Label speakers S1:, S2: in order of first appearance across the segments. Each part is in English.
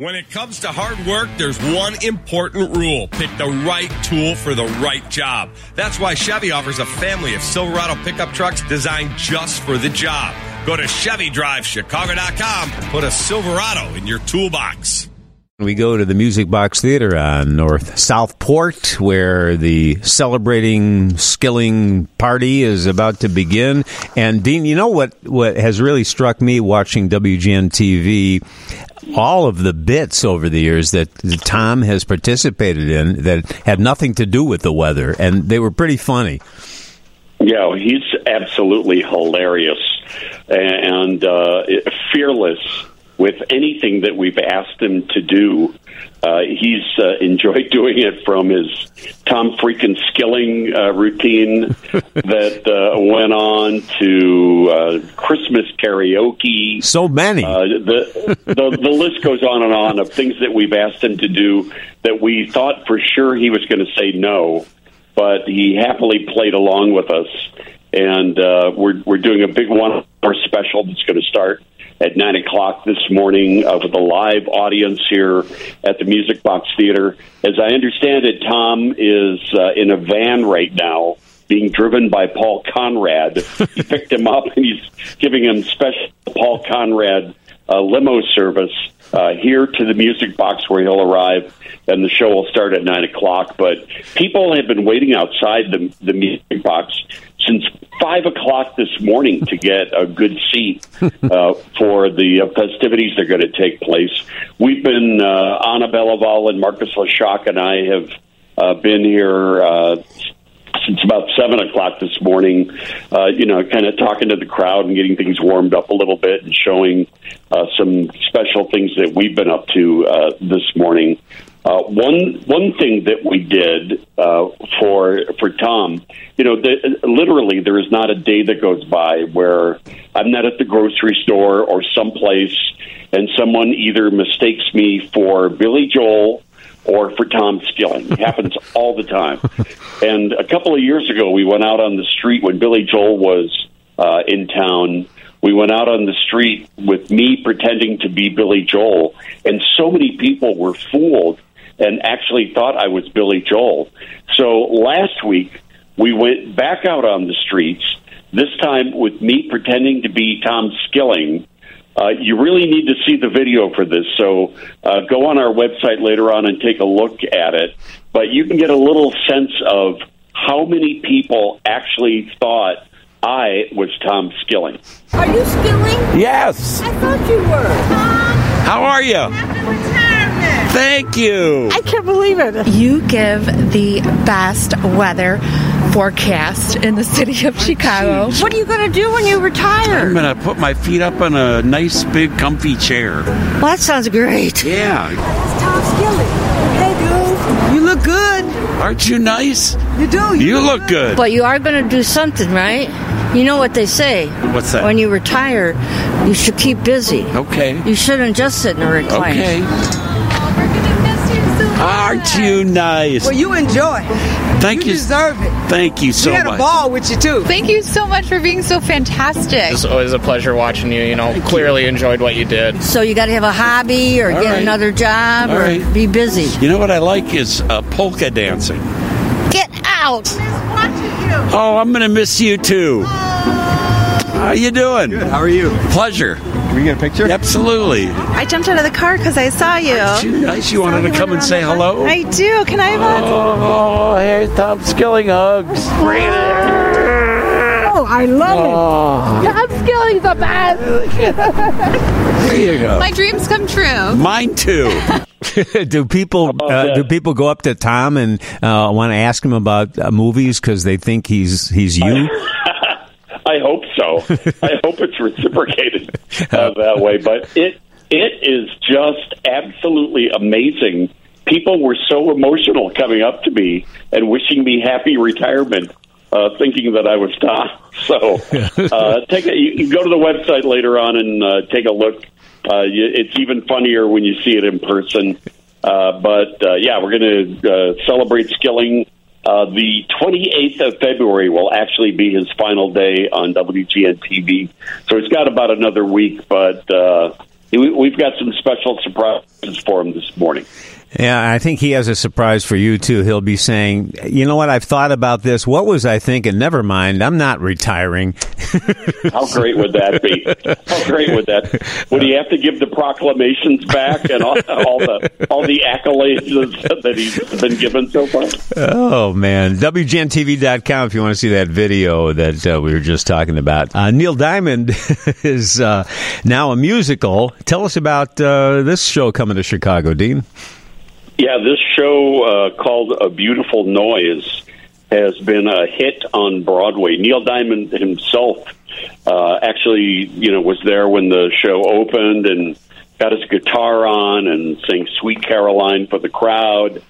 S1: When it comes to hard work, there's one important rule. Pick the right tool for the right job. That's why Chevy offers a family of Silverado pickup trucks designed just for the job. Go to ChevyDriveChicago.com and put a Silverado in your toolbox.
S2: We go to the Music Box Theater on North Southport, where the celebrating skilling party is about to begin. And Dean, you know what? What has really struck me watching WGN TV all of the bits over the years that Tom has participated in that had nothing to do with the weather, and they were pretty funny.
S3: Yeah, he's absolutely hilarious and uh, fearless with anything that we've asked him to do. Uh, he's uh, enjoyed doing it from his Tom freaking Skilling uh, routine that uh, went on to uh, Christmas karaoke.
S2: So many.
S3: Uh, the, the the list goes on and on of things that we've asked him to do that we thought for sure he was going to say no, but he happily played along with us. And uh, we're we're doing a big one hour special that's going to start at nine o'clock this morning uh, with a live audience here at the Music Box Theater. As I understand it, Tom is uh, in a van right now. Being driven by Paul Konrad, he picked him up and he's giving him special Paul Konrad uh, limo service uh, here to the Music Box where he'll arrive, and the show will start at nine o'clock. But people have been waiting outside the the Music Box since five o'clock this morning to get a good seat uh, for the uh, festivities that are going to take place. We've been uh, Ana Belaval and Marcus Leshock and I have uh, been here. Uh, since about seven o'clock this morning, uh, you know, kind of talking to the crowd and getting things warmed up a little bit and showing uh, some special things that we've been up to uh, this morning. Uh, one one thing that we did uh, for for Tom, you know, the, literally there is not a day that goes by where I'm not at the grocery store or someplace and someone either mistakes me for Billy Joel or for Tom Skilling. It happens all the time. And a couple of years ago, we went out on the street when Billy Joel was uh, in town. We went out on the street with me pretending to be Billy Joel, and so many people were fooled and actually thought I was Billy Joel. So last week, we went back out on the streets, this time with me pretending to be Tom Skilling. Uh, you really need to see the video for this, so uh, go on our website later on and take a look at it. But you can get a little sense of how many people actually thought I was Tom Skilling.
S4: Are you Skilling?
S5: Yes.
S4: I thought you were. Tom,
S5: How are you? Thank you.
S4: I can't believe it.
S6: You give the best weather forecast in the city of Chicago.
S4: What are you going to do when you retire?
S5: I'm gonna put my feet up on a nice big comfy chair.
S4: Well, that sounds great.
S5: Yeah.
S4: It's Tom Skilling. Hey, dude. You look good.
S5: Aren't you nice?
S4: You do.
S5: You look good.
S7: But you are going to do something, right? You know what they say.
S5: What's that?
S7: When you retire, you should keep busy.
S5: Okay.
S7: You shouldn't just sit in a recliner.
S5: Okay. Aren't you nice?
S8: Well, you enjoy.
S5: Thank
S8: You
S5: you.
S8: deserve it.
S5: Thank you so much.
S8: we had a ball with you too.
S6: Thank you so much for being so fantastic.
S9: It's always a pleasure watching you. You know, clearly enjoyed what you did.
S7: So you got to have a hobby or
S5: All
S7: get
S5: right.
S7: another job
S5: All
S7: or
S5: right.
S7: be busy.
S5: You know what I like is uh, polka dancing.
S7: Get out.
S5: Oh, I'm gonna miss you too. How are you doing?
S10: Good. How are you?
S5: Pleasure.
S10: Can we get a picture?
S5: Absolutely.
S6: I jumped out of the car because I saw you.
S5: You nice. You wanted to come and say hello?
S6: I do. Can I have a?
S5: Oh, hey, Tom Skilling hugs.
S4: Oh, I love
S5: Oh,
S4: it. Tom Skilling's the best.
S5: there you go.
S6: My dreams come true.
S5: Mine too.
S2: do people uh, do people go up to Tom and uh, want to ask him about uh, movies because they think he's he's you?
S3: I hope so. I hope it's reciprocated uh, that way. But it it is just absolutely amazing. People were so emotional coming up to me and wishing me happy retirement, uh, thinking that I was Tom. So uh, take a, you, you go to the website later on and uh, take a look. Uh, you, it's even funnier when you see it in person. Uh, but uh, yeah, we're going to uh, celebrate Skilling. Uh, the 28th of February will actually be his final day on WGN TV. So he's got about another week, but uh, we- we've got some special surprises for him this morning.
S2: Yeah, I think he has a surprise for you too. He'll be saying, "You know what? I've thought about this. What was I thinking? Never mind. I'm not retiring."
S3: How great would that be? How great would that? Would he have to give the proclamations back and all, all the all the accolades that he's been given so far?
S2: Oh man, WGNTV.com if you want to see that video that uh, we were just talking about. Uh, Neil Diamond is uh, now a musical. Tell us about uh, this show coming to Chicago, Dean.
S3: Yeah, this show uh, called A Beautiful Noise has been a hit on Broadway. Neil Diamond himself uh, actually, you know, was there when the show opened and got his guitar on and sang "Sweet Caroline" for the crowd.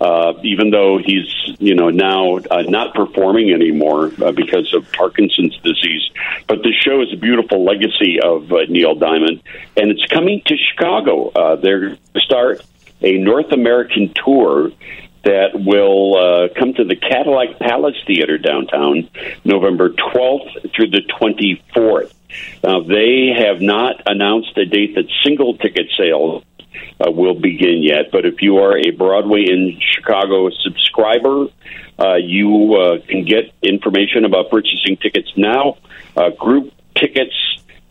S3: Uh, even though he's, you know, now uh, not performing anymore uh, because of Parkinson's disease, but the show is a beautiful legacy of uh, Neil Diamond, and it's coming to Chicago. Uh, they're start a North American tour that will uh, come to the Cadillac Palace Theater downtown November 12th through the 24th. Now, they have not announced a date that single ticket sales uh, will begin yet, but if you are a Broadway in Chicago subscriber, uh, you uh, can get information about purchasing tickets now. Uh, group tickets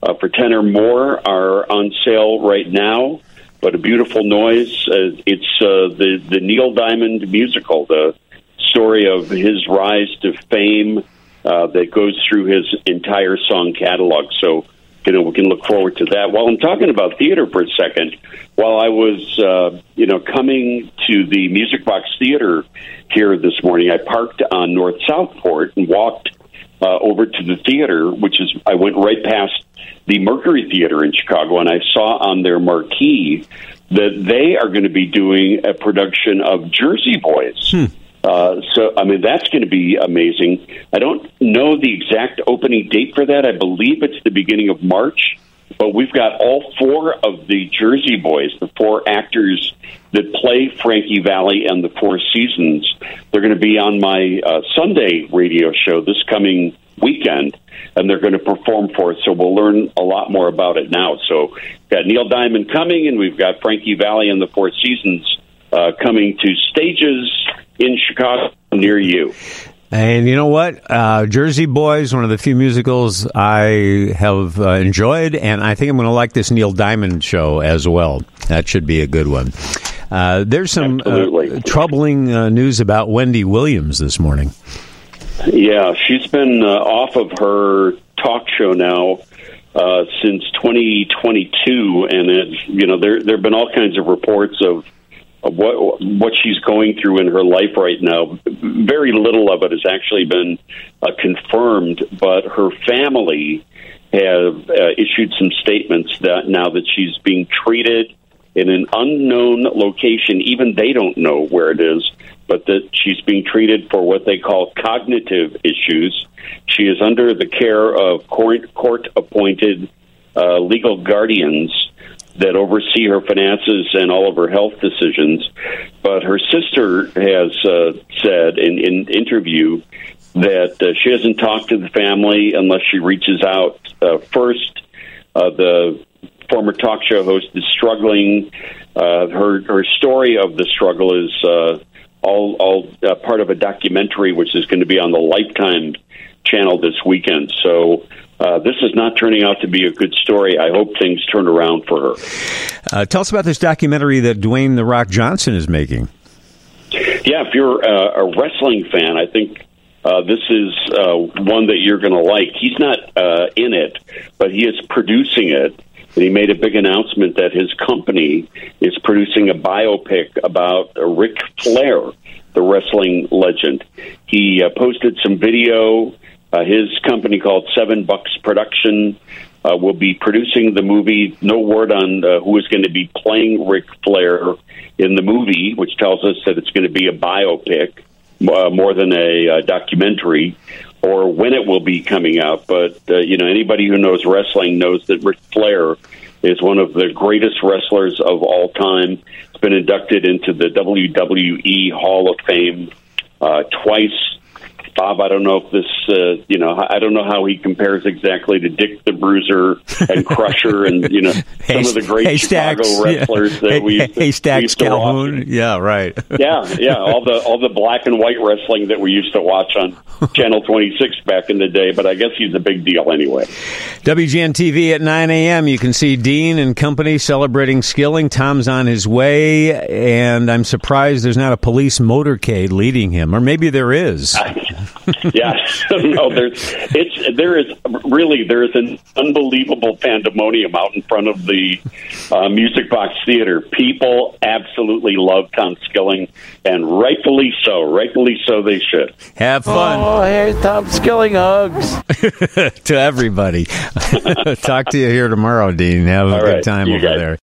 S3: uh, for 10 or more are on sale right now but a beautiful noise. Uh, it's uh, the the Neil Diamond musical, the story of his rise to fame uh, that goes through his entire song catalog. So, you know, we can look forward to that. While I'm talking about theater for a second, while I was, uh, you know, coming to the Music Box Theater here this morning, I parked on North Southport and walked uh, over to the theater, which is I went right past the Mercury Theater in Chicago, and I saw on their marquee that they are going to be doing a production of Jersey Boys. Uh, so, I mean, that's going to be amazing. I don't know the exact opening date for that. I believe it's the beginning of March. But we've got all four of the Jersey Boys, the four actors that play Frankie Valli and the Four Seasons. They're going to be on my uh, Sunday radio show this coming weekend, and they're going to perform for us. So we'll learn a lot more about it now. So, we've got Neil Diamond coming, and we've got Frankie Valli and the Four Seasons uh, coming to stages in Chicago near you.
S2: And you know what? Uh, Jersey Boys, one of the few musicals I have uh, enjoyed, and I think I'm going to like this Neil Diamond show as well. That should be a good one. Uh, there's some uh, troubling uh, news about Wendy Williams this morning.
S3: Yeah, she's been uh, off of her talk show now uh, since 2022, and it's, you know there there have been all kinds of reports of, of what what she's going through in her life right now. Very little of it has actually been uh, confirmed, but her family have uh, issued some statements that now that she's being treated in an unknown location, even they don't know where it is, but that she's being treated for what they call cognitive issues. She is under the care of court appointed uh, legal guardians that oversee her finances and all of her health decisions. But her sister has uh, said in in interview that uh, she hasn't talked to the family unless she reaches out uh, first. Uh, the former talk show host is struggling. Uh, her her story of the struggle is uh, all all uh, part of a documentary which is going to be on the Lifetime channel this weekend. So. Uh, this is not turning out to be a good story. I hope things turn around for her.
S2: Uh, tell us about this documentary that Dwayne the Rock Johnson is making.
S3: Yeah, if you're uh, a wrestling fan, I think uh, this is uh, one that you're going to like. He's not uh, in it, but he is producing it. And he made a big announcement that his company is producing a biopic about uh, Ric Flair, the wrestling legend. He uh, posted some video. Uh, his company called Seven Bucks Production uh, will be producing the movie. No word on uh, who is going to be playing Ric Flair in the movie, which tells us that it's going to be a biopic uh, more than a uh, documentary, or when it will be coming out. But uh, you know, anybody who knows wrestling knows that Ric Flair is one of the greatest wrestlers of all time. He's been inducted into the WWE Hall of Fame uh, twice. Bob, I don't know if this, uh, you know, I don't know how he compares exactly to Dick the Bruiser and Crusher and, you know, some of the great
S2: Haystacks,
S3: Chicago wrestlers
S2: yeah.
S3: that we used to, we used to
S2: Calhoun.
S3: watch.
S2: Yeah, right.
S3: Yeah, yeah, all the all the black and white wrestling that we used to watch on Channel 26 back in the day, but I guess he's a big deal anyway.
S2: WGN TV at 9 a.m. You can see Dean and company celebrating Skilling. Tom's on his way, and I'm surprised there's not a police motorcade leading him, or maybe there is.
S3: yeah, no, there's it's there is really there is an unbelievable pandemonium out in front of the uh, Music Box Theater. People absolutely love Tom Skilling, and rightfully so. Rightfully so, they should.
S2: Have fun
S5: Oh, hey, Tom Skilling hugs.
S2: to everybody. Talk to you here tomorrow, Dean. Have a
S3: All
S2: good
S3: right,
S2: time
S3: you
S2: over
S3: guys.
S2: there.